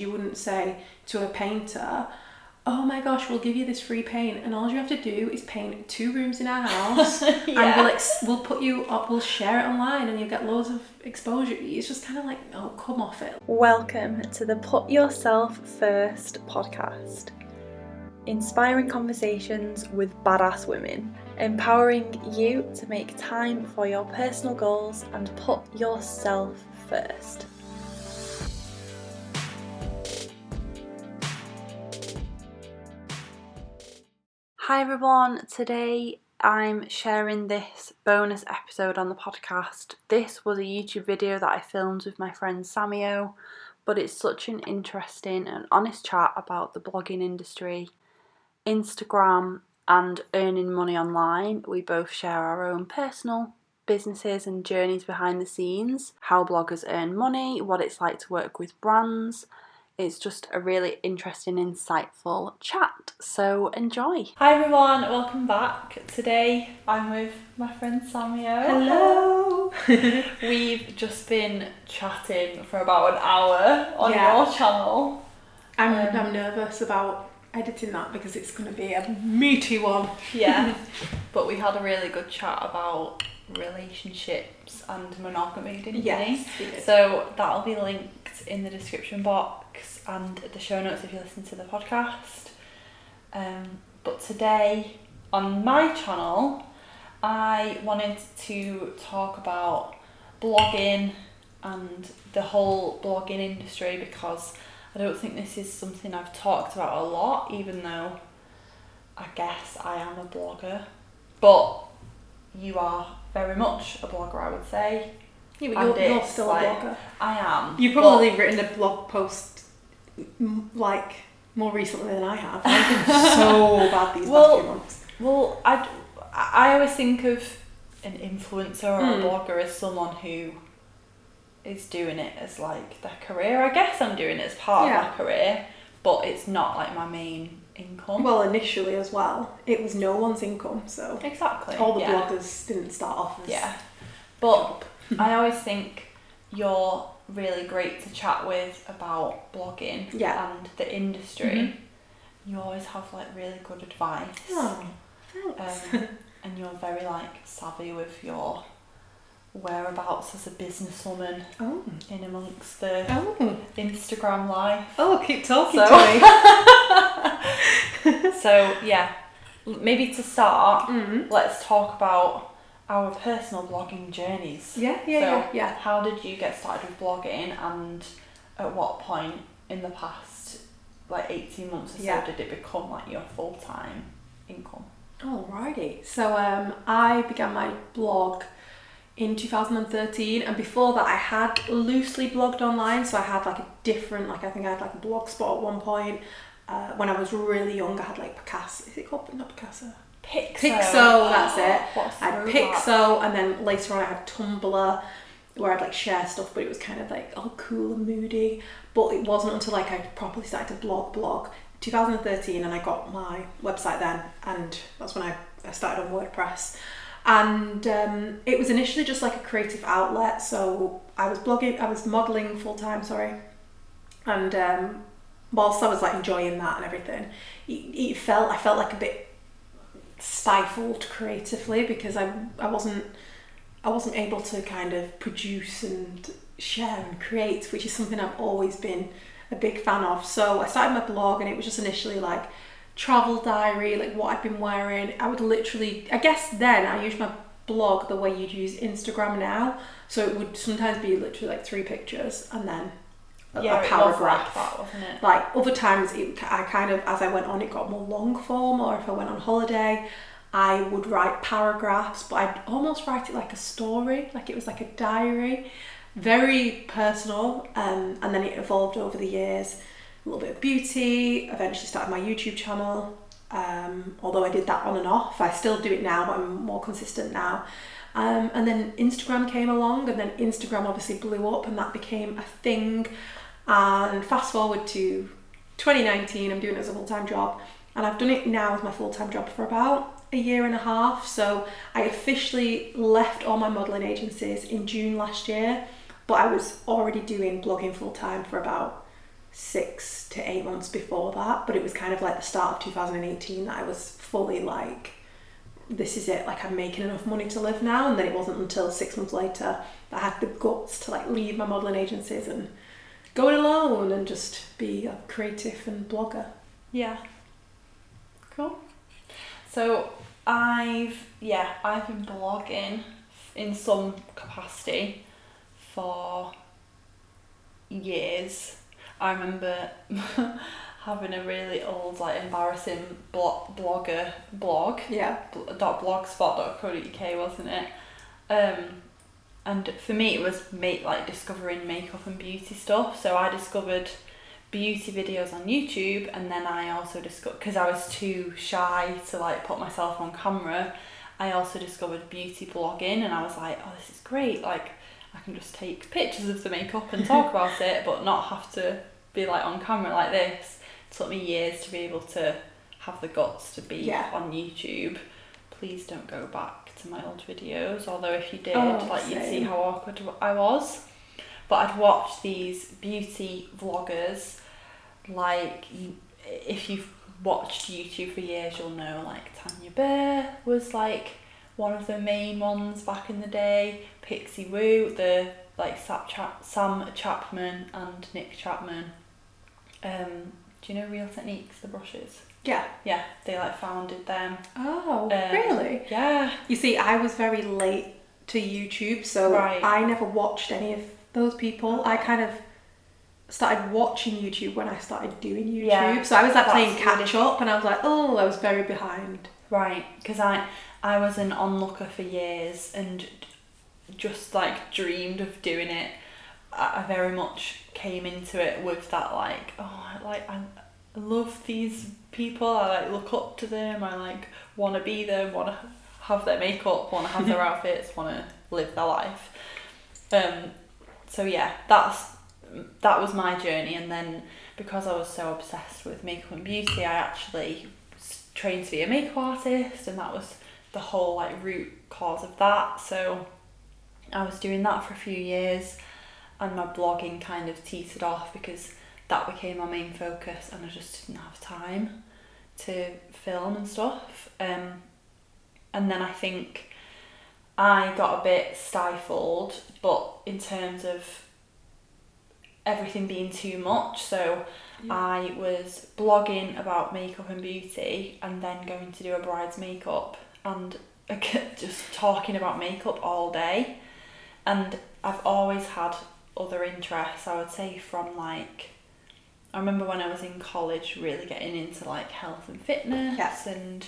You wouldn't say to a painter, oh my gosh, we'll give you this free paint, and all you have to do is paint two rooms in our house, and we'll ex- we'll put you up, we'll share it online, and you'll get loads of exposure. It's just kind of like, oh, come off it. Welcome to the Put Yourself First podcast. Inspiring conversations with badass women, empowering you to make time for your personal goals and put yourself first. Hi everyone, today I'm sharing this bonus episode on the podcast. This was a YouTube video that I filmed with my friend Samio, but it's such an interesting and honest chat about the blogging industry, Instagram, and earning money online. We both share our own personal businesses and journeys behind the scenes, how bloggers earn money, what it's like to work with brands. It's just a really interesting, insightful chat. So enjoy. Hi everyone, welcome back. Today I'm with my friend Samio. Hello. We've just been chatting for about an hour on Yeah. your channel. I'm Um, I'm nervous about editing that because it's going to be a meaty one. Yeah. but we had a really good chat about relationships and monogamy, didn't Yes, we did. So that'll be linked in the description box and the show notes if you listen to the podcast. Um, but today on my channel, I wanted to talk about blogging and the whole blogging industry because I don't think this is something I've talked about a lot, even though I guess I am a blogger. But you are very much a blogger, I would say. Yeah, but And you're, you're still like- a blogger. I am. You've probably written a blog post like more recently than I have. I've been so bad these Well, past few months. Well, I, I always think of an influencer or Hmm. a blogger as someone who is doing it as like their career. I guess I'm doing it as part Yeah. of my career, but it's not like my main income. Well, initially as well, it was no one's income, so exactly. all the yeah. bloggers didn't start off as Yeah. But I always think you're really great to chat with about blogging Yeah. and the industry. Mhm. You always have like really good advice. Oh, thanks. Um, and you're very like savvy with your whereabouts as a businesswoman oh, in amongst the oh, Instagram life. oh! Keep talking So- to me. So yeah, maybe to start, mm. let's talk about our personal blogging journeys. Yeah, yeah, So, yeah, yeah. How did you get started with blogging and at what point in the past like 18 months or so Yeah. did it become like your full-time income? Alrighty. So um, I began my blog in 2013, and before that, I had loosely blogged online. So I had like a different, like I think I had like a blogspot at one point. Uh, when I was really young, I had like Picasso. Is it called not Picasso? Piczo. Piczo, that's it. I had. Piczo, and then later on I had Tumblr, where I'd like share stuff, but it was kind of like all cool and moody. But it wasn't until like I properly started to blog blog 2013, and I got my website then, and that's when I, I started on WordPress. And um, it was initially just like a creative outlet, so I was blogging, I was modeling full time, sorry, and um, whilst I was like enjoying that and everything, it, it felt I felt like a bit stifled creatively because I I wasn't I wasn't able to kind of produce and share and create, which is something I've always been a big fan of. So I started my blog and it was just initially like travel diary, like what I've been wearing. I would literally I guess then I used my blog the way you'd use Instagram now. So it would sometimes be literally like three pictures and then a, Yeah, a paragraph. like that, wasn't it? like other times it, I kind of as I went on it got more long form or if I went on holiday I would write paragraphs but I'd almost write it like a story like it was like a diary. Very personal um, and then it evolved over the years. A little bit of beauty eventually started my YouTube channel um, although I did that on and off. I still do it now but I'm more consistent now. Um, and then Instagram came along and then Instagram obviously blew up and that became a thing and fast forward to 2019, I'm doing it as a full time job, and I've done it now as my full time job for about a year and a half. So I officially left all my modelling agencies in June last year, but I was already doing blogging full time for about six to eight months before that, but it was kind of like the start of 2018 that I was fully like, this is it, like I'm making enough money to live now. And then it wasn't until six months later that I had the guts to like leave my modelling agencies and go it alone and just be a creative and blogger. Yeah. Cool. So I've yeah, I've been blogging in some capacity for years. I remember having a really old, like embarrassing blog blogger blog. Yeah. bl- dot blogspot.co.uk wasn't it? Um, and for me it was make like discovering makeup and beauty stuff. So I discovered beauty videos on YouTube, and then I also discovered because I was too shy to like put myself on camera. I also discovered beauty blogging, and I was like, oh, this is great! Like I can just take pictures of the makeup and talk about it, but not have to be like on camera like this. It took me years to be able to have the guts to be Yeah. on YouTube. Please don't go back to my old videos, although if you did, Oh, like you'd see how awkward I was. But I'd watch these beauty vloggers, like if you've watched YouTube for years, you'll know like Tanya Burr was like one of the main ones back in the day. Pixiwoo, the like Sam Chapman and Nic Chapman. Um, do you know Real Techniques, the brushes? Yeah. Yeah, they like founded them. Oh, Um, really? Yeah. You see, I was very late to YouTube, so Right. I never watched any of those people. I kind of started watching YouTube when I started doing YouTube. Yeah, so I was like playing catch up, and I was like, oh, I was very behind. Right, because I I was an onlooker for years and just like dreamed of doing it. I, I very much came into it with that like oh I like I love these people. I like look up to them. I like want to be them. Want to have their makeup. Want to have their outfits. Want to live their life. Um, so yeah, that's that was my journey, and then because I was so obsessed with makeup and beauty, I actually trained to be a makeup artist, and that was the whole like root cause of that. So I was doing that for a few years, and my blogging kind of teetered off because that became my main focus, and I just didn't have time to film and stuff. Um, and then I think I got a bit stifled, but in terms of everything being too much, so I was blogging about makeup and beauty and then going to do a bride's makeup and just talking about makeup all day. And I've always had other interests, I would say, from like, I remember when I was in college really getting into like health and fitness Yeah. and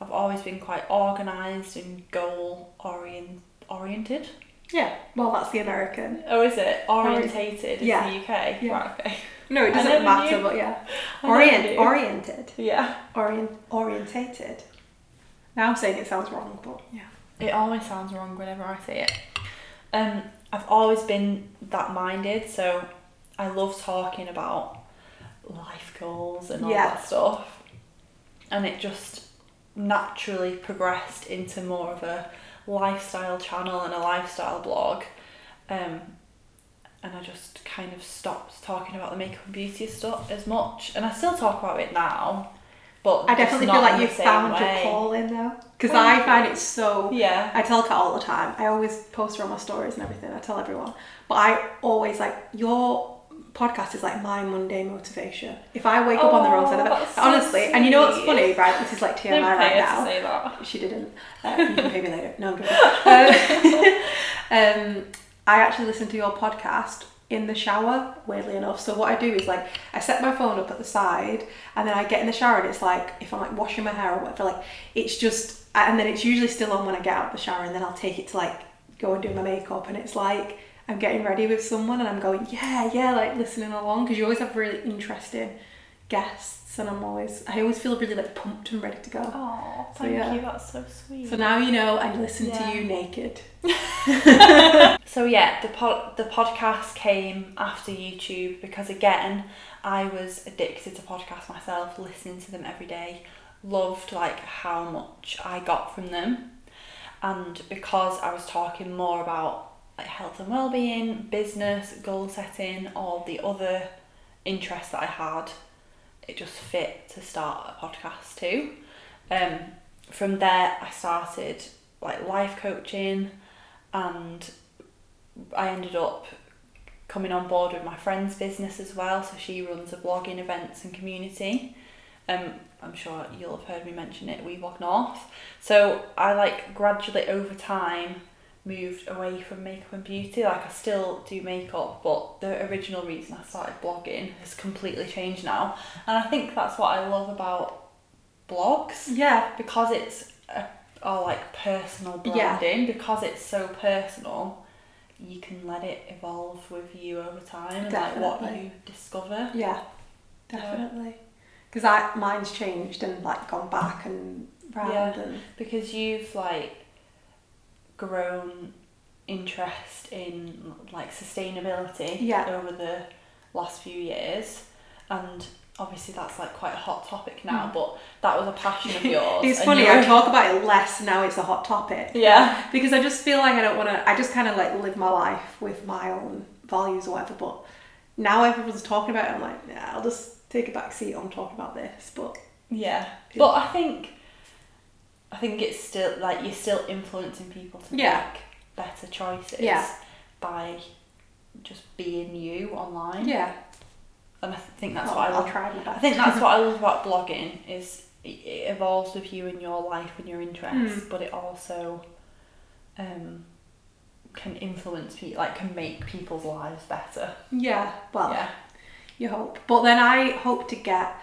I've always been quite organised and goal orient oriented. Yeah, well, that's the American. Oh, is it orientated? Yeah. in the UK. Yeah. Right. Okay. No, it doesn't matter, knew. but yeah. Orient, oriented. Yeah. Orient, orientated. Now I'm saying it sounds wrong, but yeah. It always sounds wrong whenever I say it. Um, I've always been that minded, so I love talking about life goals and all Yeah. that stuff. And it just naturally progressed into more of a lifestyle channel and a lifestyle blog. Um, and I just kind of stopped talking about the makeup and beauty stuff as much. And I still talk about it now, but I definitely feel like you've found way. your calling though. Because Well, I find it so. Yeah. I tell Kat all the time. I always post her on my stories and everything. I tell everyone. But I always like your podcast is like my Monday motivation. If I wake up on the wrong side of Oh, so honestly, and you know what's funny, right? This is like TMI right now. to say that. She didn't. Uh, you can pay me later. No, I'm joking. Um, um, I actually listen to your podcast in the shower, weirdly enough. So what I do is like I set my phone up at the side and then I get in the shower and it's like if I'm like washing my hair or whatever, like it's just and then it's usually still on when I get out of the shower and then I'll take it to like go and do my makeup and it's like I'm getting ready with someone and I'm going, yeah, yeah, like listening along because you always have really interesting guests and I'm always I always feel really like pumped and ready to go. Oh, So, thank yeah. you. That's so sweet. So now you know I listen Yeah. to you naked. So yeah, the pod, the podcast came after YouTube because again, I was addicted to podcasts myself, listening to them every day. Loved like how much I got from them, and because I was talking more about like health and well-being, business, goal setting, all the other interests that I had, it just fit to start a podcast too. Um, from there, I started like life coaching, and I ended up coming on board with my friend's business as well. So she runs a blogging events and community. Um, I'm sure you'll have heard me mention it, We Blog North. So I like gradually over time moved away from makeup and beauty. Like I still do makeup, but the original reason I started blogging has completely changed now. And I think that's what I love about blogs Yeah. because it's a, or like personal branding, Yeah. because it's so personal. You can let it evolve with you over time and like what you discover. Yeah. Definitely. Because I mine's changed and like gone back and round Yeah. and because you've like grown interest in like sustainability Yeah. over the last few years and obviously that's like quite a hot topic now but that was a passion of yours Mm. It's funny, you I talk about it less now, it's a hot topic. Yeah. Because I just feel like I don't want to, I just kind of like live my life with my own values or whatever, but now everyone's talking about it, I'm like, yeah, I'll just take a back seat on talking about this. But yeah but I think I think it's still like you're still influencing people to Yeah. make better choices Yeah. by just being you online yeah, and I think that's I'll, what I I'll love best. I think that's what I love about blogging is it it evolves with you and your life and your interests, Mm. but it also um, can influence people, like can make people's lives better. Yeah, well, yeah, you hope. But then I hope to get,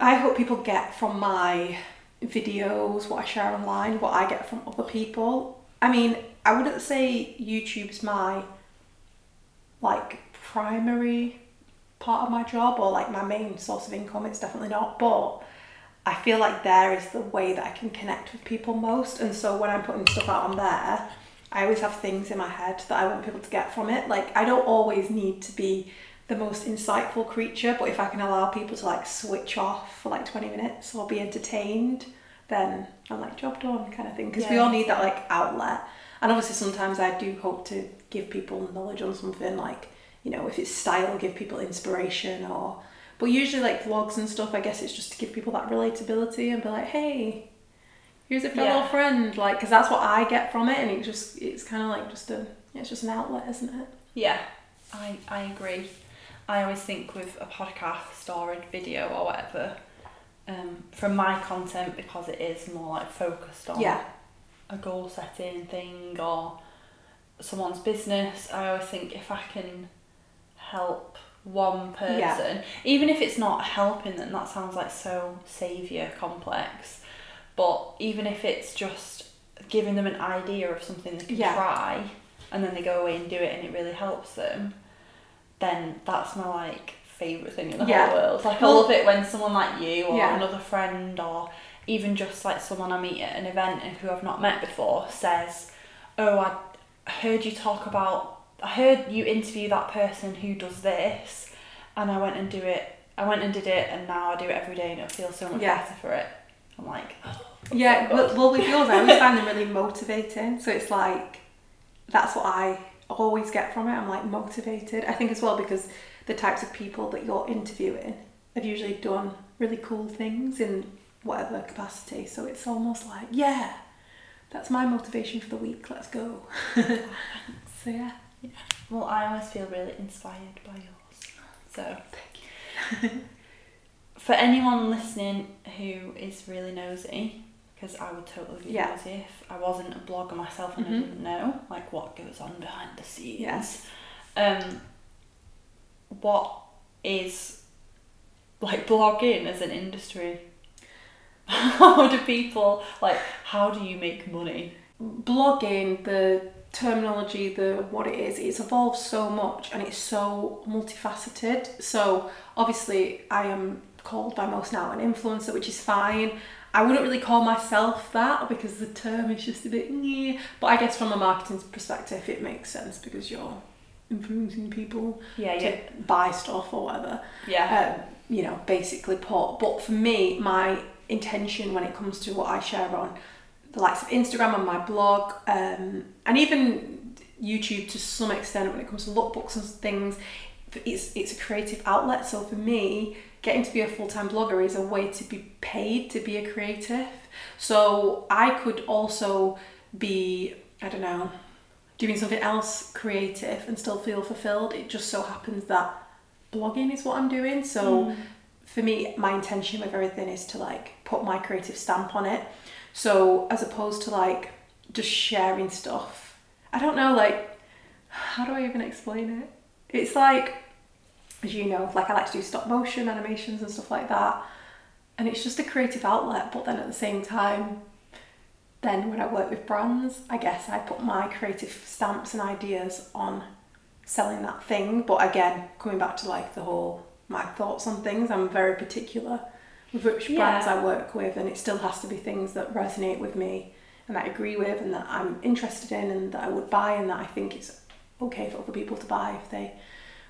I hope people get from my videos, what I share online, what I get from other people. I mean, I wouldn't say YouTube's my like primary part of my job or like my main source of income. It's definitely not, but I feel like there is the way that I can connect with people most. And so when I'm putting stuff out on there, I always have things in my head that I want people to get from it. Like I don't always need to be the most insightful creature, but if I can allow people to like switch off for like 20 minutes or be entertained, then I'm like job done kind of thing. Because we all need that like outlet. And obviously sometimes I do hope to give people knowledge on something like, you know, if it's style, give people inspiration or but usually like vlogs and stuff, I guess it's just to give people that relatability and be like, hey, here's a fellow Yeah. friend, like, because that's what I get from it, and it just it's kind of like just a it's just an outlet, isn't it? yeah, I I agree. I always think with a podcast or a video or whatever, um, from my content because it is more like focused on Yeah, a goal setting thing or someone's business, I always think if I can help one person, Yeah. even if it's not helping them, that sounds like so saviour complex. But even if it's just giving them an idea of something they can Yeah. try and then they go away and do it and it really helps them, then that's my like favourite thing in the Yeah. whole world. Like I love it when someone like you or Yeah. another friend or even just like someone I meet at an event and who I've not met before says, "Oh, I heard you talk about. I heard you interview that person who does this, and I went and do it. I went and did it, and now I do it every day, and it feels so much Yeah. better for it." I'm like, oh, yeah. so Well, well, with yours, I always find them really motivating. So it's like that's what I always get from it. I'm like motivated. I think as well because the types of people that you're interviewing have usually done really cool things in whatever capacity. So it's almost like, yeah, that's my motivation for the week. Let's go. so yeah. yeah. well, I always feel really inspired by yours. So thank you. for anyone listening who is really nosy, because I would totally be Yeah. if I wasn't a blogger myself and I Mhm. didn't know like what goes on behind the scenes. Yes. Um, what is like blogging as an industry? how do people like? How do you make money? blogging, the terminology, the what it is, it's evolved so much and it's so multifaceted. So obviously I am called by most now an influencer, which is fine. I wouldn't really call myself that because the term is just a bit yeah. But I guess from a marketing perspective it makes sense because you're influencing people Yeah, to yeah, buy stuff or whatever yeah, um, you know, basically put. But for me, my intention when it comes to what I share on the likes of Instagram and my blog, um, and even YouTube to some extent when it comes to lookbooks and things, it's it's a creative outlet. So for me, getting to be a full time blogger is a way to be paid to be a creative. So I could also be I don't know doing something else creative and still feel fulfilled. It just so happens that blogging is what I'm doing. So hmm. for me, my intention with everything is to like put my creative stamp on it. So as opposed to like just sharing stuff, I don't know, like, how do I even explain it? It's like, as you know, like I like to do stop motion animations and stuff like that. And it's just a creative outlet, but then at the same time, then when I work with brands, I guess I put my creative stamps and ideas on selling that thing. But again, coming back to like the whole my thoughts on things, I'm very particular with which brands I work with, and it still has to be things that resonate with me and that I agree with and that I'm interested in and that I would buy and that I think it's okay for other people to buy if they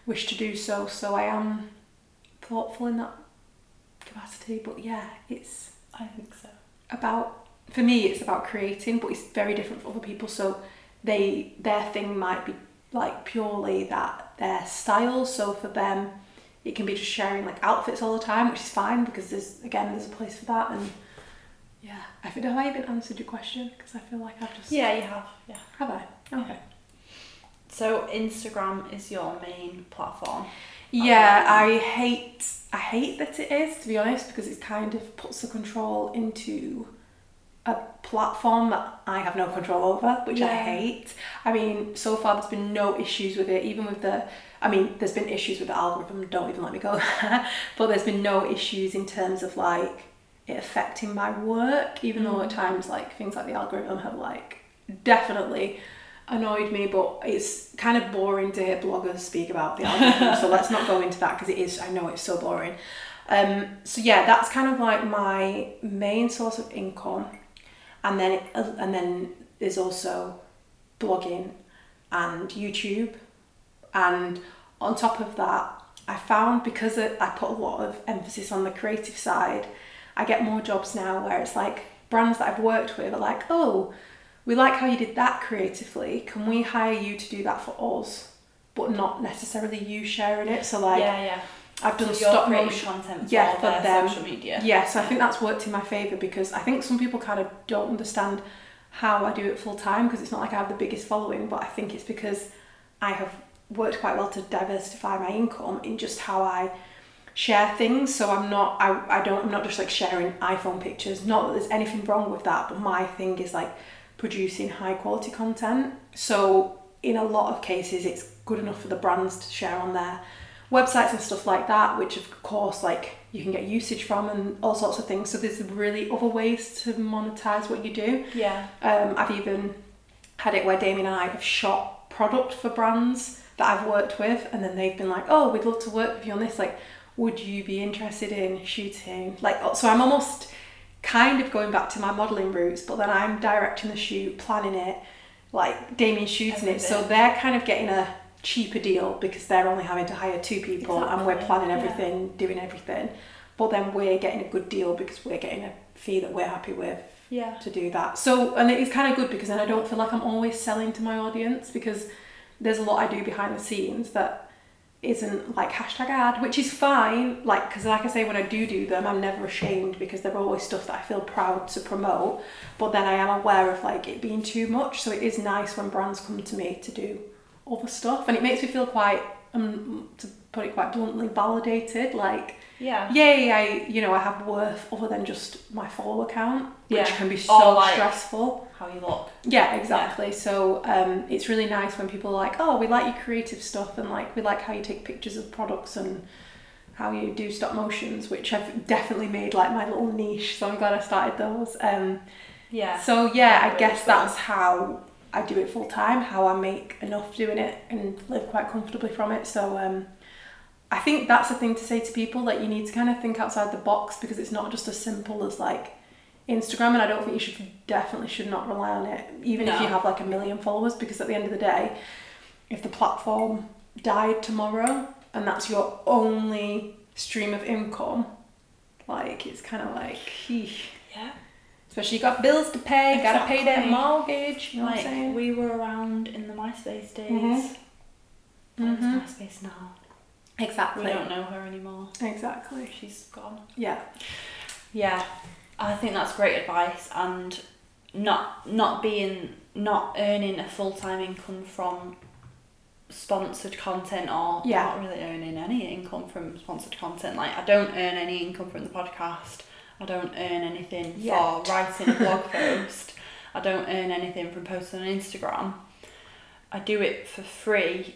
wish to do so. So I am thoughtful in that capacity, but yeah, it's I think so. about for me it's about creating but it's very different for other people so they their thing might be like purely that their style so for them it can be just sharing like outfits all the time which is fine because there's again there's a place for that and yeah I think have I even answered your question because I feel like I've just Yeah, you have. Yeah. have I okay So Instagram is your main platform. Yeah, I hate I hate that it is to be honest because it kind of puts the control into a platform that I have no control over, which I hate. I mean, so far there's been no issues with it, even with the. I mean, there's been issues with the algorithm. Don't even let me go there. but there's been no issues in terms of like it affecting my work, even though at mm. times like things like the algorithm have like definitely annoyed me. But it's kind of boring to hear bloggers speak about the algorithm, so let's not go into that because it is. I know it's so boring. Um, so yeah, that's kind of like my main source of income, and then and then there's also blogging and YouTube, and on top of that, I found because I put a lot of emphasis on the creative side, I get more jobs now where it's like brands that I've worked with are like, oh, we like how you did that creatively. Can we hire you to do that for us? But not necessarily you sharing it. So like yeah, yeah. I've done so stop motion. content Yeah, for, for their them. social media. Yeah, so I think that's worked in my favour because I think some people kind of don't understand how I do it full time because it's not like I have the biggest following, but I think it's because I have worked quite well to diversify my income in just how I share things. So I'm not I, I don't I'm not just like sharing iPhone pictures. Not that there's anything wrong with that, but my thing is like producing high quality content. So in a lot of cases it's good enough for the brands to share on their websites and stuff like that, which of course like you can get usage from and all sorts of things. So there's really other ways to monetize what you do. Yeah. Um, I've even had it where Damien and I have shot product for brands that I've worked with, and then they've been like, "Oh, we'd love to work with you on this. Like, would you be interested in shooting?" Like, oh, so I'm almost kind of going back to my modelling roots, but then I'm directing the shoot, planning it, like Damien shooting it. So they're kind of getting a cheaper deal because they're only having to hire two people, and we're Exactly, planning yeah. everything, doing everything. But then we're getting a good deal because we're getting a fee that we're happy with Yeah. to do that. So, and it's kind of good because then I don't feel like I'm always selling to my audience because there's a lot I do behind the scenes that isn't like hashtag ad, which is fine. Like, because like I say, when I do do them, I'm never ashamed because they're always stuff that I feel proud to promote. But then I am aware of like it being too much. So it is nice when brands come to me to do other stuff, and it makes me feel quite, um, to put it quite bluntly, validated. Like, Yeah. yay, I you know I have worth other than just my follower count, which Yeah. can be Or, so like- stressful. How you look. Yeah, exactly. So um, it's really nice when people are like, oh, we like your creative stuff and like we like how you take pictures of products and how you do stop motions, which I've definitely made like my little niche. So I'm glad I started those. Um, Yeah. so yeah, I Really guess cool. that's how I do it full time, how I make enough doing it and live quite comfortably from it. So um, I think that's the thing to say to people that you need to kind of think outside the box because it's not just as simple as like Instagram and I don't think you should definitely should not rely on it even if you have like a million followers because at the end of the day if the platform died tomorrow and that's your only stream of income like it's kind of like eesh. yeah. Especially you got bills to pay, gotta pay that mortgage. You know like what I'm saying? we were around in the MySpace days. Mhm. Where's Mhm. MySpace now? Exactly. We don't know her anymore. Exactly. She's gone. Yeah. Yeah, I think that's great advice, and not not being not earning a full time income from sponsored content or Yeah. not really earning any income from sponsored content. Like I don't earn any income from the podcast. I don't earn anything Yeah. for writing a blog post. I don't earn anything from posting on Instagram. I do it for free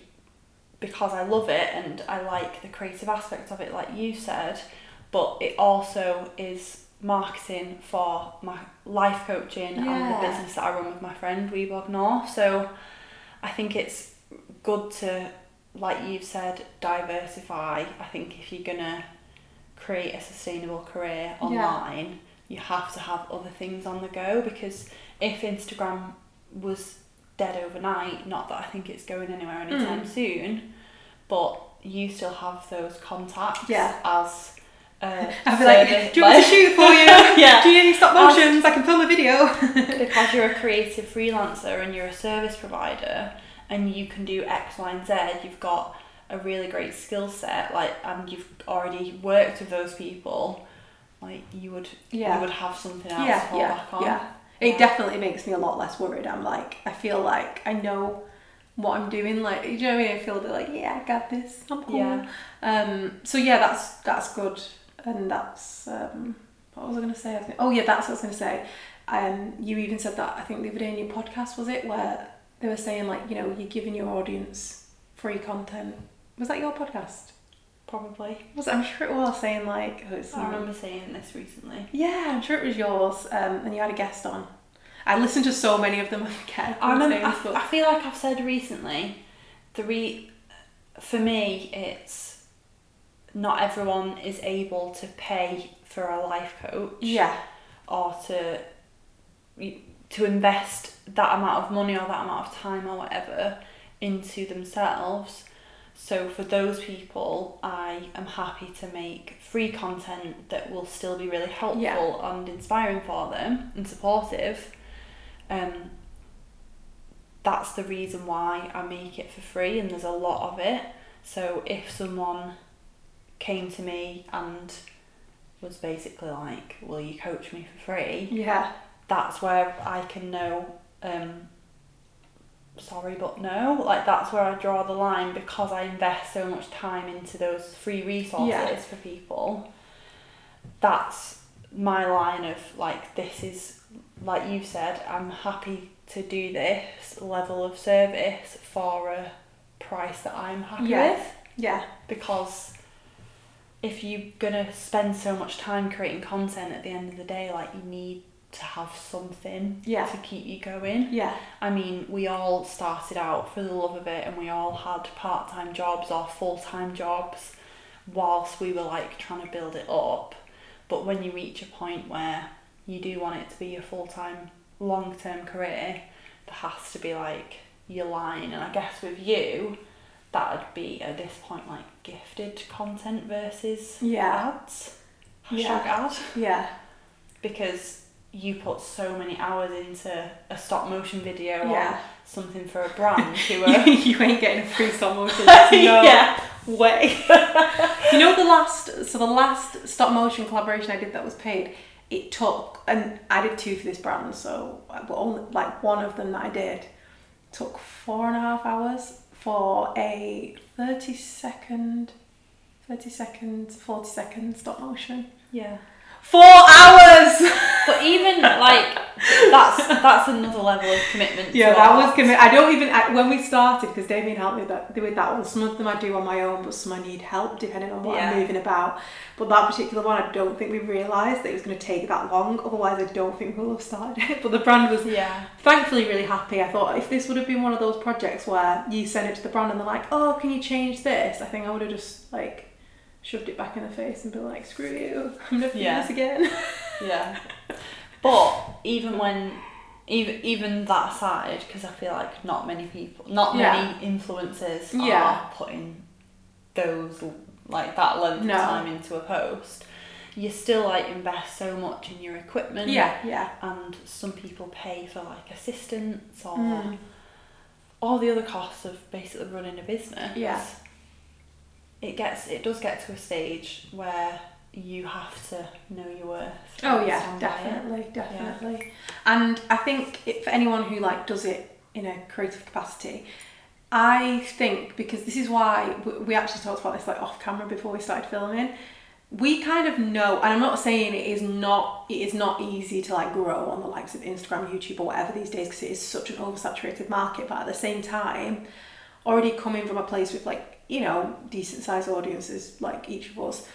because I love it and I like the creative aspect of it, like you said. But it also is marketing for my life coaching and the business that I run with my friend We Blog North. So I think it's good to, like you've said, diversify. I think if you're gonna create a sustainable career Yeah. online, you have to have other things on the go because if Instagram was dead overnight, not that I think it's going anywhere anytime Mm. soon, but you still have those contacts Yeah. as I'd be like, do you want to shoot for you? Yeah. Do you need any stop motions? I can film a video. because you're a creative freelancer and you're a service provider and you can do X, Y, and Z, you've got a really great skill set, like and you've already worked with those people, like you would Yeah. you would have something else to yeah, fall yeah, back on. yeah. It definitely makes me a lot less worried. I'm like, I feel like I know what I'm doing. Like, you know what I mean? I feel a bit like, yeah, I got this. I'm cool. Yeah. Um. So yeah, that's that's good, and that's um. What was I gonna say? I gonna, oh yeah, that's what I was gonna say. Um. You even said that I think the other day in your podcast was it where they were saying like you know you're giving your audience free content. Was that your podcast? Probably. Was? I'm sure it was saying like oh, I remember saying this recently. yeah, I'm sure it was yours, um, and you had a guest on. I listened to so many of them. I forget. I remember. I, but- I feel like I've said recently, the re, for me, it's not everyone is able to pay for a life coach. yeah, or to to invest that amount of money or that amount of time or whatever into themselves. So for those people, I am happy to make free content that will still be really helpful Yeah. and inspiring for them and supportive. Um, that's the reason why I make it for free, and there's a lot of it. So if someone came to me and was basically like, "Will you coach me for free?" yeah, That's where I can know. Um, sorry, but no. Like that's where I draw the line because I invest so much time into those free resources Yeah. for people. That's my line of like this is like you said. I'm happy to do this level of service for a price that I'm happy Yeah. with yeah, because if you're gonna spend so much time creating content at the end of the day, like you need to have something Yeah. to keep you going. yeah, I mean, we all started out for the love of it and we all had part time jobs or full time jobs whilst we were like trying to build it up. But when you reach a point where you do want it to be a full time, long term career, there has to be like your line. And I guess with you, that would be at this point like gifted content versus Yeah. ads. Yeah. Hashtag ad yeah, because you put so many hours into a stop motion video Yeah. or something for a brand who uh, are you ain't getting a free stop motion. No Yeah. way. you know the last, so the last stop motion collaboration I did that was paid. It took, and I did two for this brand, so only like one of them that I did took four and a half hours for a thirty second, thirty second, forty second stop motion. yeah Four hours. but even like that's that's another level of commitment Yeah, that was commit. I don't even I, when we started because Damien helped me with that, with that one. Some of them I do on my own, but some I need help depending on what Yeah. I'm moving about. But that particular one, I don't think we realised that it was going to take that long. Otherwise, I don't think we'll have started it. But the brand was yeah thankfully really happy. I thought if this would have been one of those projects where you send it to the brand and they're like, "Oh, can you change this?" I think I would have just like shoved it back in the face and been like, "Screw you, I'm never doing Yeah. this again." yeah but even when even even that aside because I feel like not many people not Yeah. many influencers Yeah. are putting those like that length No. of time into a post you still like invest so much in your equipment yeah, yeah, and some people pay for like assistants or Mm. all the other costs of basically running a business Yeah. It gets it does get to a stage where you have to know your worth. Oh yeah, stand by it. definitely, definitely. And I think it, for anyone who like does it in a creative capacity, I think because this is why we- we actually talked about this like off camera before we started filming. We kind of know, and I'm not saying it is not it is not easy to like grow on the likes of Instagram, YouTube, or whatever these days because it is such an oversaturated market. But at the same time, already coming from a place with like you know decent sized audiences like each of us,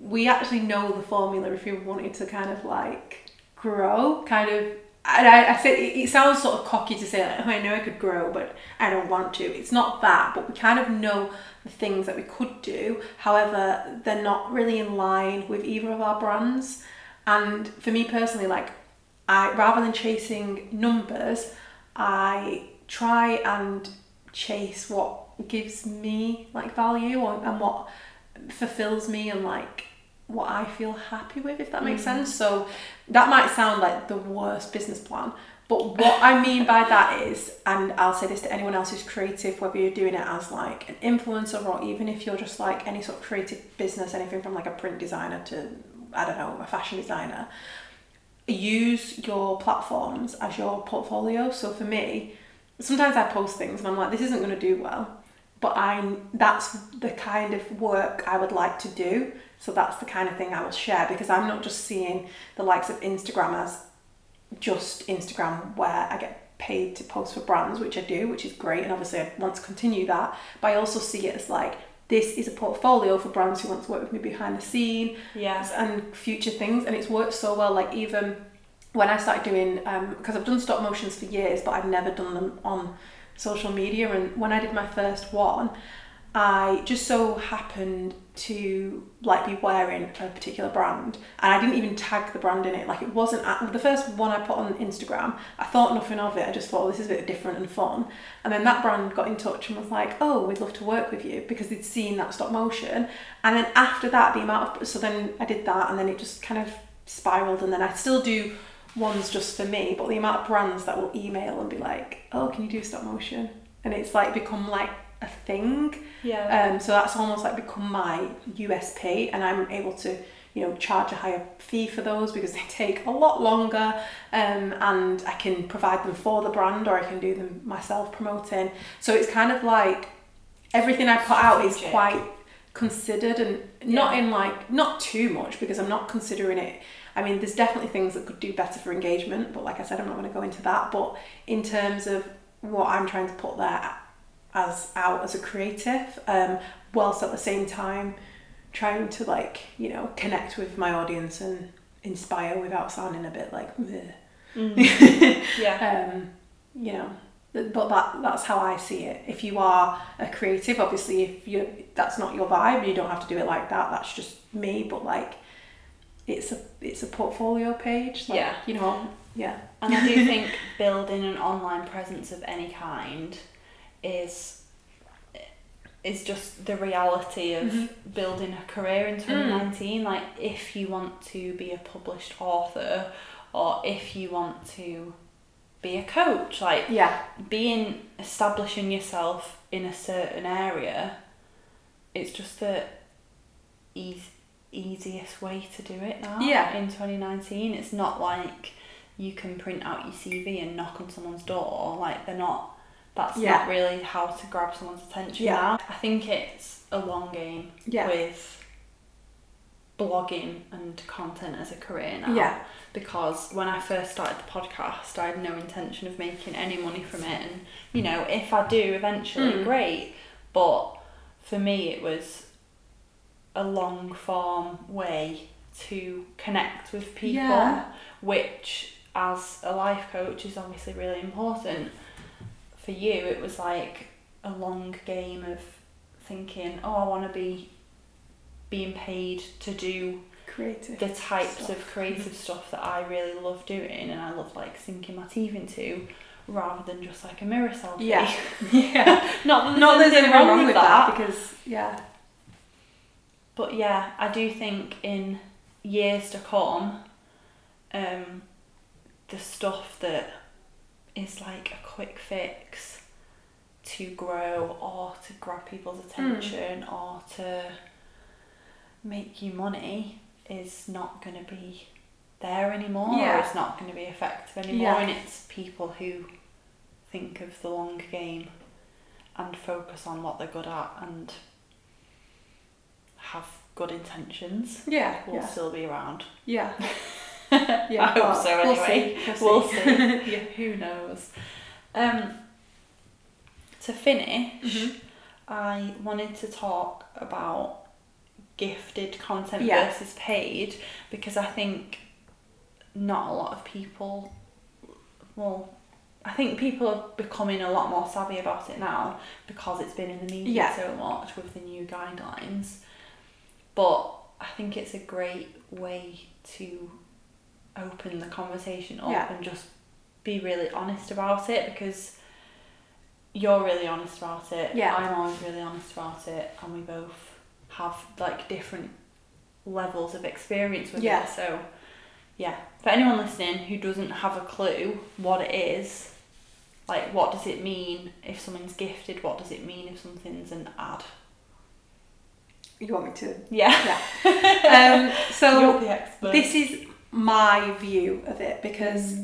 we actually know the formula if we wanted to kind of like grow, kind of. And I, I said it, it sounds sort of cocky to say like, oh, I know I could grow, but I don't want to. It's not that, but we kind of know the things that we could do. However, they're not really in line with either of our brands. And for me personally, like I rather than chasing numbers, I try and chase what gives me like value or, and what fulfills me and like what I feel happy with, if that makes mm. sense. So that might sound like the worst business plan. But what I mean by that is, and I'll say this to anyone else who's creative, whether you're doing it as like an influencer or even if you're just like any sort of creative business, anything from like a print designer to, I don't know, a fashion designer, use your platforms as your portfolio. So for me, sometimes I post things and I'm like, this isn't going to do well, but I that's the kind of work I would like to do. So that's the kind of thing I will share because I'm not just seeing the likes of Instagram as just Instagram where I get paid to post for brands, which I do, which is great, and obviously I want to continue that. But I also see it as like this is a portfolio for brands who want to work with me behind the scene Yeah. and future things, and it's worked so well. Like even when I started doing, um, because I've done stop motions for years, but I've never done them on social media. And when I did my first one, I just so happened to like be wearing a particular brand, and I didn't even tag the brand in it. Like it wasn't at, the first one I put on Instagram. I thought nothing of it. I just thought oh, this is a bit different and fun. And then that brand got in touch and was like, "Oh, we'd love to work with you," because they'd seen that stop motion. And then after that, the amount of so then I did that, and then it just kind of spiraled. And then I still do ones just for me, but the amount of brands that will email and be like, "Oh, can you do stop motion?" And it's like become like a thing. Yeah. Um, so that's almost like become my USP, and I'm able to, you know, charge a higher fee for those because they take a lot longer, um, and I can provide them for the brand or I can do them myself promoting. So it's kind of like everything I put out is quite considered and not Yeah. in like not too much because I'm not considering it. I mean, there's definitely things that could do better for engagement, but like I said, I'm not going to go into that. But in terms of what I'm trying to put there as out as a creative, um, whilst at the same time trying to like you know connect with my audience and inspire without sounding a bit like "Meh." Mm. yeah. um, you know but that that's how I see it if you are a creative obviously if you that's not your vibe you don't have to do it like that that's just me but like it's a it's a portfolio page like, Yeah. you know yeah And I do think building an online presence of any kind is is just the reality of Mhm. building a career in 2019 like if you want to be a published author or if you want to be a coach like yeah being establishing yourself in a certain area it's just the eas- easiest way to do it now Yeah. in 2019 it's not like you can print out your cv and knock on someone's door like they're not that's Yeah. not really how to grab someone's attention Yeah. now i think it's a long game yeah with blogging and content as a career now yeah because when I first started the podcast, I had no intention of making any money from it. And, you know, if I do eventually, Mm. great. But for me, it was a long form way to connect with people, Yeah. which, as a life coach, is obviously really important. For you, it was like a long game of thinking, oh, I want to be being paid to do creative the types stuff. of creative stuff that I really love doing and I love like sinking my teeth into rather than just like a mirror selfie. yeah yeah Not that not there's there's anything anything wrong with that that. because yeah But yeah, I do think in years to come, um, the stuff that is like a quick fix to grow or to grab people's attention or to make you money is not going to be there anymore Yeah. or it's not going to be effective anymore Yeah. and it's people who think of the long game and focus on what they're good at and have good intentions Yeah, will yeah, still be around. yeah. yeah, I hope well, so we'll anyway. see, We'll see. see. yeah. Who knows? Um, to finish, Mhm. I wanted to talk about gifted content Yeah. versus paid because I think not a lot of people, well, I think people are becoming a lot more savvy about it now because it's been in the media Yeah. so much with the new guidelines. But I think it's a great way to open the conversation up Yeah. and just be really honest about it because you're really honest about it. Yeah. I'm always really honest about it, and we both have like different levels of experience with Yeah. it. So, yeah, for anyone listening who doesn't have a clue what it is, like what does it mean if someone's gifted? What does it mean if something's an ad? You want me to? Yeah, Um, so you're the expert. this is my view of it because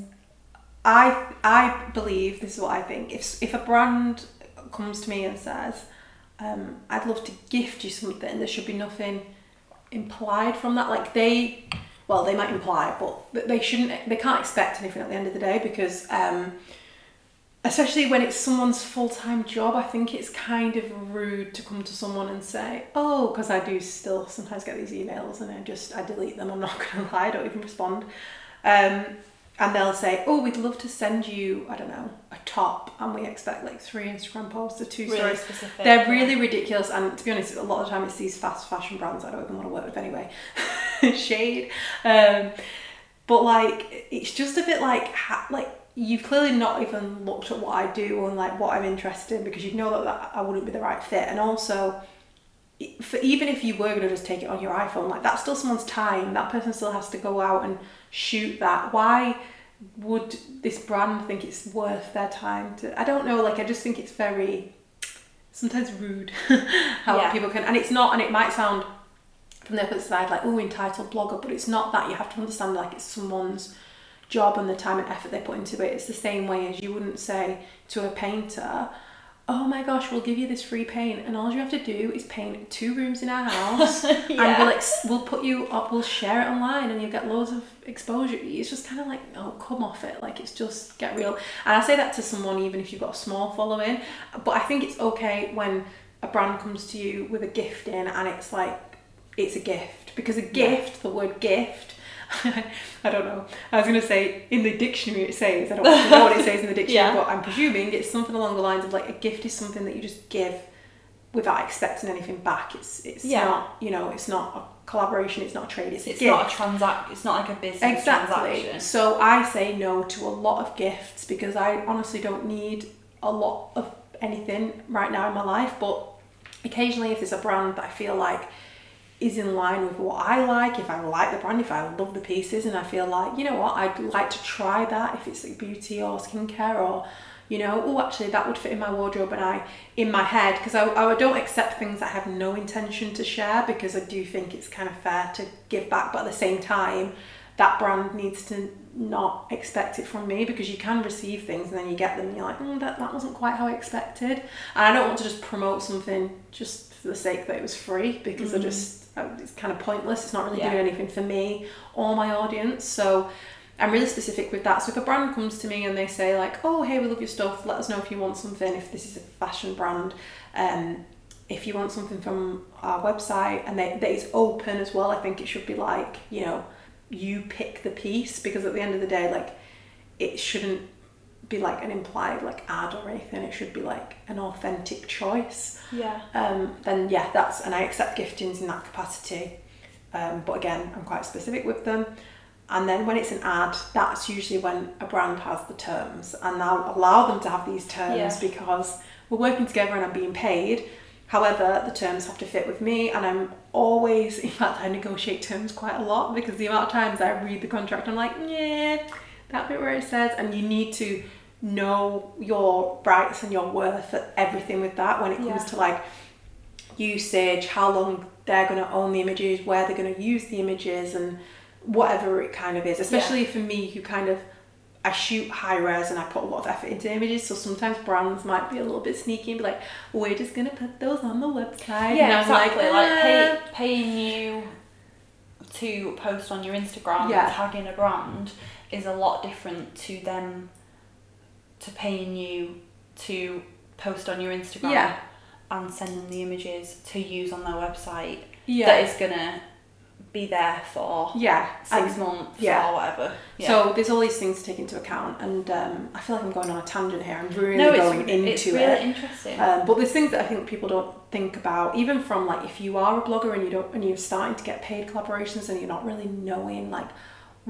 I I believe this is what I think. If if a brand comes to me and says, um, "I'd love to gift you something," there should be nothing implied from that. Like they, well, they might imply, but they shouldn't. They can't expect anything at the end of the day because. Um, Especially when it's someone's full time job, I think it's kind of rude to come to someone and say, "Oh," because I do still sometimes get these emails and I just I delete them. I'm not gonna lie, I don't even respond. Um, and they'll say, "Oh, we'd love to send you, I don't know, a top," and we expect like three Instagram posts or two really stories. specific. They're yeah. really ridiculous, and to be honest, a lot of the time it's these fast fashion brands I don't even want to work with anyway. Shade, um, but like it's just a bit like ha- like you've clearly not even looked at what I do and like what I'm interested in because you know that, that I wouldn't be the right fit, and also. For even if you were going to just take it on your iPhone, like that's still someone's time. That person still has to go out and shoot that. Why would this brand think it's worth their time to? I don't know. Like I just think it's very sometimes rude how Yeah. people can, and it's not, and it might sound from the opposite side like oh entitled blogger, but it's not that. You have to understand like it's someone's job and the time and effort they put into it. It's the same way as you wouldn't say to a painter. Oh my gosh, we'll give you this free paint, and all you have to do is paint two rooms in our house, and we'll ex- we'll put you up, we'll share it online, and you'll get loads of exposure. It's just kind of like, oh, come off it. Like it's just get real. And I say that to someone even if you've got a small following, but I think it's okay when a brand comes to you with a gift in, and it's like it's a gift because a gift, the word gift. I don't know. I was going to say in the dictionary it says, I don't know what it says in the dictionary, Yeah. but I'm presuming it's something along the lines of like a gift is something that you just give without expecting anything back. It's it's Yeah. not you know it's not a collaboration. It's not a trade. It's, It's a gift. not a transact. It's not like a business exactly. transaction. So I say no to a lot of gifts because I honestly don't need a lot of anything right now in my life. But occasionally, if there's a brand that I feel like is in line with what I like, if I like the brand, if I love the pieces, and I feel like, you know what, I'd like to try that, if it's like beauty or skincare or, you know, oh, actually that would fit in my wardrobe, and I, in my head, because I, I don't accept things that I have no intention to share because I do think it's kind of fair to give back, but at the same time, that brand needs to not expect it from me because you can receive things and then you get them and you're like, mm, that, that wasn't quite how I expected. And I don't want to just promote something just for the sake that it was free because I just, it's kind of pointless. It's not really Yeah. doing anything for me or my audience. So I'm really specific with that. So if a brand comes to me and they say like, oh, hey, we love your stuff. Let us know if you want something. If this is a fashion brand, um, if you want something from our website and they, that is open as well, I think it should be like, you know, you pick the piece because at the end of the day, like it shouldn't be like an implied like ad or anything. It should be like an authentic choice. Yeah. Um, then yeah, that's and I accept giftings in that capacity. Um, but again, I'm quite specific with them. And then when it's an ad, that's usually when a brand has the terms, and I'll allow them to have these terms Yeah. because we're working together and I'm being paid. However, the terms have to fit with me, and I'm always, in fact, I negotiate terms quite a lot because the amount of times I read the contract, I'm like, yeah, that bit where it says, and you need to know your rights and your worth at everything with that when it comes Yeah. to like usage, how long they're going to own the images, where they're going to use the images, and whatever it kind of is. Especially for me, who kind of I shoot high res and I put a lot of effort into images, so sometimes brands might be a little bit sneaky and be like, "We're just gonna put those on the website." and Yeah, I'm like, exactly. Like, pay, "Uh, paying you to post on your Instagram Yeah. and tagging a brand is a lot different to them to paying you to post on your Instagram Yeah. and send them the images to use on their website yeah, that is gonna be there for yeah, six and- months yeah. or whatever. Yeah. So there's all these things to take into account, and um, I feel like I'm going on a tangent here. I'm really no, going into it's really it. interesting. Um, but there's things that I think people don't think about, even from like if you are a blogger and you don't and you're starting to get paid collaborations and you're not really knowing like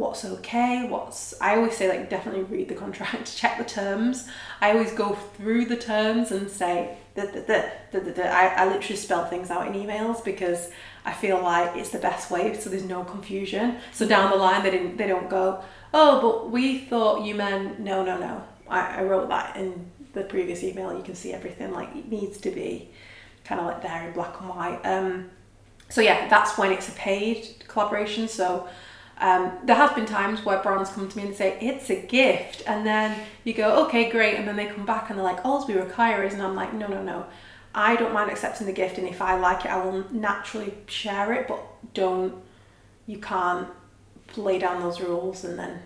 what's okay, what's I always say like definitely read the contract, check the terms. I always go through the terms and say that the, I, I literally spell things out in emails because I feel like it's the best way so there's no confusion. So down the line they didn't they don't go, Oh, but we thought you meant no no no. I, I wrote that in the previous email, you can see everything like it needs to be kind of like there in black and white. Um, so yeah, that's when it's a paid collaboration. So um, there has been times where brands come to me and say it's a gift, and then you go okay great, and then they come back and they're like all we require is, and I'm like no no no, I don't mind accepting the gift, and if I like it, I will naturally share it, but don't you can't lay down those rules and then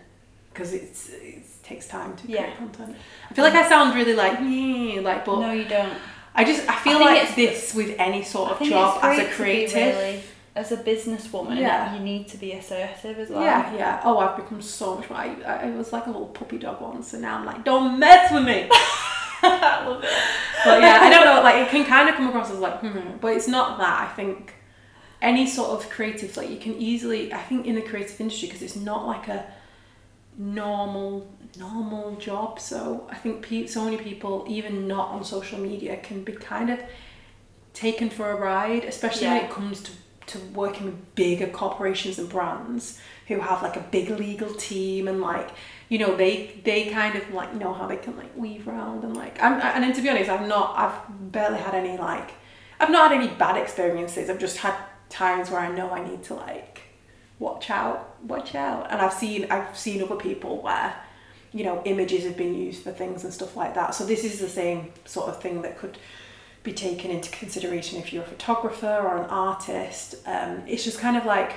because it's it takes time to create Yeah. content. I feel like I sound really like "Nyeh," like but no, you don't. I just I feel think like this with any sort I of job as a creative. As a businesswoman, Yeah. you need to be assertive as well. Yeah, yeah. Oh, I've become so much more. I, I was like a little puppy dog once, and now I'm like, don't mess with me. I love it. But yeah, I don't know. Like it can kind of come across as like, hmm, but it's not that. I think any sort of creative, like you can easily. I think in the creative industry because it's not like a normal normal job. So I think pe- so many people, even not on social media, can be kind of taken for a ride, especially when it comes to to working with bigger corporations and brands who have like a big legal team and like you know they they kind of like know how they can like weave around and like I'm and to be honest I've not I've barely had any like I've not had any bad experiences. I've just had times where I know I need to like watch out watch out. And I've seen I've seen other people where you know images have been used for things and stuff like that. So this is the same sort of thing that could be taken into consideration if you're a photographer or an artist um, it's just kind of like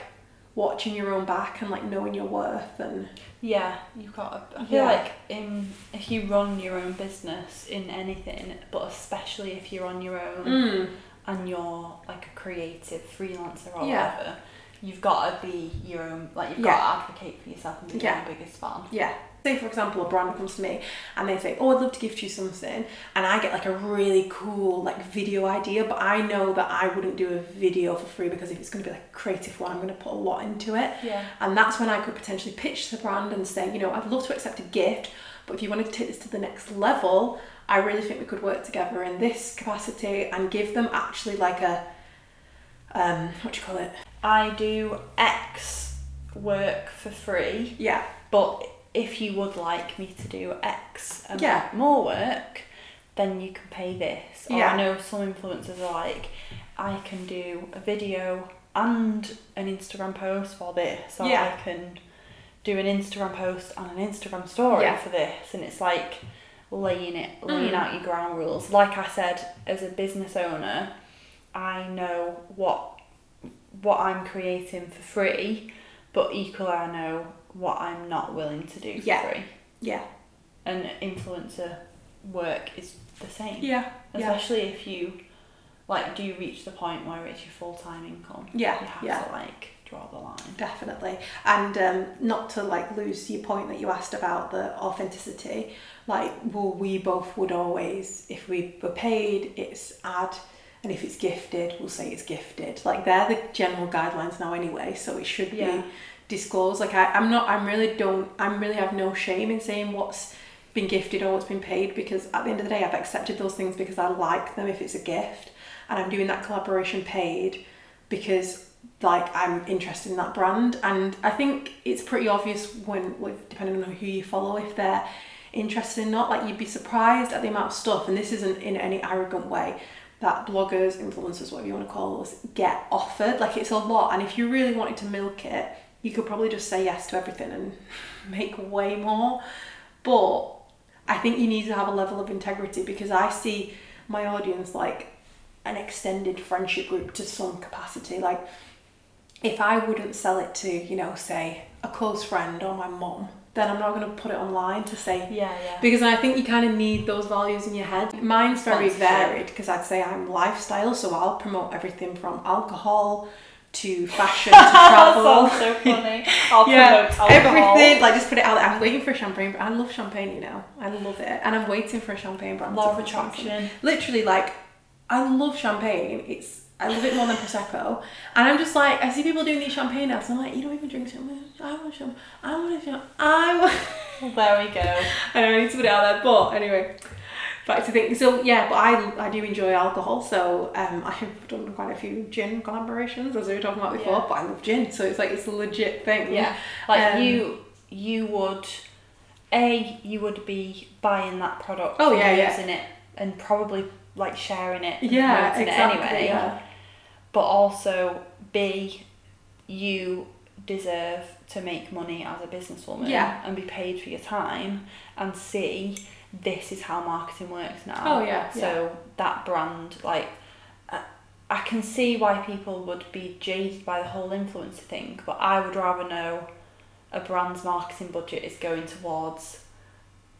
watching your own back and like knowing your worth and Yeah, you've got. To, I feel Yeah. like in if you run your own business in anything, but especially if you're on your own mm, and you're like a creative freelancer or Yeah. whatever, you've got to be your own. Like you've Yeah. got to advocate for yourself and be your biggest fan. yeah say for example a brand comes to me and they say oh I'd love to gift you something and I get like a really cool like video idea but I know that I wouldn't do a video for free because if it's going to be like a creative one I'm going to put a lot into it Yeah. And that's when I could potentially pitch the brand and say, you know, I'd love to accept a gift, but if you wanted to take this to the next level, I really think we could work together in this capacity and give them actually like a, um, what do you call it? I do X work for free, Yeah, but if you would like me to do X amount Yeah. more work, then you can pay this. Or Yeah. I know some influencers are like, I can do a video and an Instagram post for this, or Yeah. I can do an Instagram post and an Instagram story Yeah. for this, and it's like laying it, laying Mm. out your ground rules. Like I said, as a business owner, I know what what I'm creating for free, but equally I know what I'm not willing to do for Yeah. free. yeah, And influencer work is the same. yeah, yeah, Especially if you like do you reach the point where it's your full time income. Yeah, You have yeah. to like draw the line. definitely. And um, not to like lose your point that you asked about the authenticity, like, well, we both would always, if we were paid, it's ad. And if it's gifted, we'll say it's gifted. Like they're the general guidelines now anyway, so it should Yeah. be disclosed. Like I, I'm not I'm really don't I'm really have no shame in saying what's been gifted or what's been paid because at the end of the day I've accepted those things because I like them if it's a gift and I'm doing that collaboration paid because like I'm interested in that brand and I think it's pretty obvious when with depending on who you follow if they're interested or not. Like you'd be surprised at the amount of stuff, and this isn't in any arrogant way that bloggers, influencers, whatever you want to call us, get offered. Like it's a lot, and if you really wanted to milk it, you could probably just say yes to everything and make way more. But I think you need to have a level of integrity because I see my audience like an extended friendship group to some capacity. Like if I wouldn't sell it to, you know, say a close friend or my mom, then I'm not going to put it online to say Yeah, yeah. because I think you kind of need those values in your head. Mine's very varied because I'd say I'm lifestyle, so I'll promote everything from alcohol to fashion to travel. So funny. I'll Yeah, promote alcohol. everything. Like just put it out there. I'm waiting for a champagne. But I love champagne, you know. I love it, and I'm waiting for a champagne brand. Law of attraction. Literally, like I love champagne. It's I love it more than prosecco, and I'm just like I see people doing these champagne ads. And I'm like, you don't even drink champagne. I want champagne. I want champagne. I want. There we go. I know I need to put it out there, but anyway, back to think. So yeah, but I I do enjoy alcohol, so um I have done quite a few gin collaborations as we were talking about before. Yeah. But I love gin, so it's like it's a legit thing. Yeah. Like Um, you you would A, you would be buying that product Oh, and yeah, yeah. using it and probably like sharing it Yeah, exactly. it anyway. Yeah. But also B, you deserve to make money as a businesswoman Yeah. and be paid for your time and C, this is how marketing works now. Oh, yeah, So that brand like I- I can see why people would be jaded by the whole influencer thing, but I would rather know a brand's marketing budget is going towards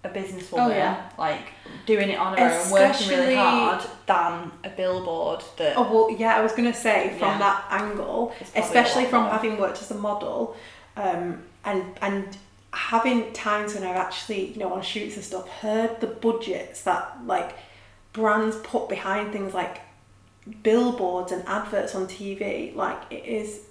a businesswoman, Oh, yeah. like doing it on her own, working really hard, than a billboard that Oh well, yeah. I was gonna say from Yeah. that angle, It's probably a especially from having worked as a model, um, and and having times when I've actually, you know, on shoots and stuff, heard the budgets that like brands put behind things like billboards and adverts on TV. Like it is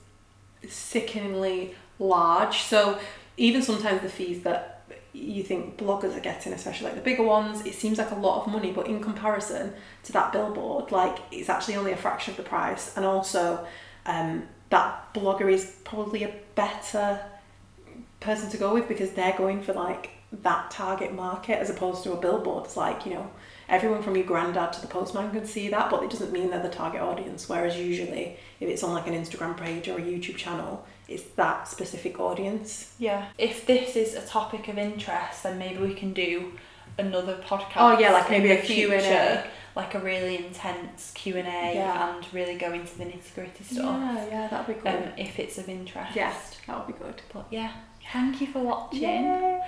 sickeningly large. So even sometimes the fees that you think bloggers are getting, especially like the bigger ones, it seems like a lot of money, but in comparison to that billboard, like it's actually only a fraction of the price. And also, um, that blogger is probably a better person to go with because they're going for like that target market as opposed to a billboard. It's like, you know, everyone from your granddad to the postman can see that, but it doesn't mean they're the target audience. Whereas usually, if it's on like an Instagram page or a YouTube channel, it's that specific audience. Yeah. If this is a topic of interest, then maybe we can do another podcast. Oh, yeah, like maybe a Q&A. future, like a really intense Q and A, Yeah. and really go into the nitty gritty stuff. Yeah, yeah, that'd be cool. Um, if it's of interest. yeah, that would be good. But yeah, thank you for watching. Yay.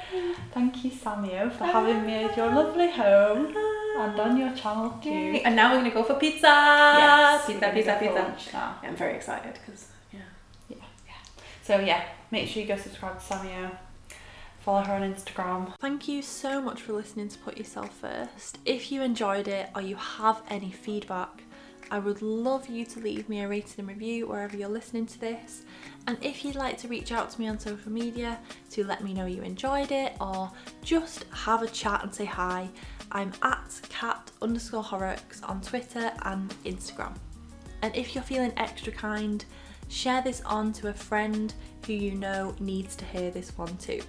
Thank you, Samio, for having me at your lovely home and on your channel too. Yay. And now we're gonna go for pizza. Yes, we're pizza, gonna pizza, for pizza. lunch now. I'm very excited because yeah. So yeah, make sure you go subscribe to Samio. Follow her on Instagram. Thank you so much for listening to Put Yourself First. If you enjoyed it or you have any feedback, I would love you to leave me a rating and review wherever you're listening to this. And if you'd like to reach out to me on social media to let me know you enjoyed it or just have a chat and say hi, I'm at cat underscore horrocks on Twitter and Instagram. And if you're feeling extra kind, share this on to a friend who you know needs to hear this one too.